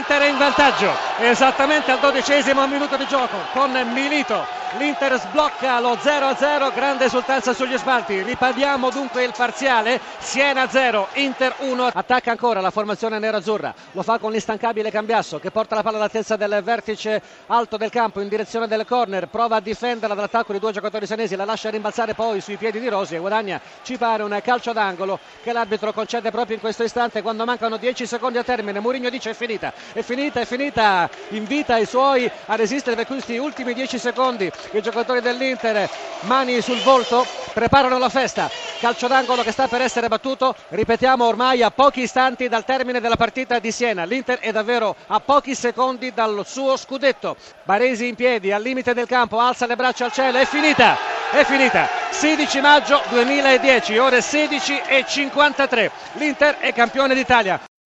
l'Inter è in vantaggio. Esattamente al dodicesimo minuto di gioco con Milito l'Inter sblocca lo 0-0 grande esultanza sugli spalti ripadiamo dunque il parziale Siena 0 Inter 1 attacca ancora la formazione nerazzurra. Lo fa con l'instancabile Cambiasso che porta la palla all'altezza del vertice alto del campo in direzione del corner. Prova a difenderla dall'attacco di due giocatori senesi la lascia rimbalzare poi sui piedi di Rosi e guadagna ci pare un calcio d'angolo che l'arbitro concede proprio in questo istante quando mancano 10 secondi a termine. Mourinho dice è finita è finita è finita invita i suoi a resistere per questi ultimi 10 secondi i giocatori dell'Inter mani sul volto preparano la festa. Calcio d'angolo che sta per essere battuto ripetiamo ormai a pochi istanti dal termine della partita di Siena. l'Inter è davvero a pochi secondi dal suo scudetto. Baresi in piedi al limite del campo alza le braccia al cielo è finita è finita. 16 maggio 2010 ore 16 e 53 l'Inter è campione d'Italia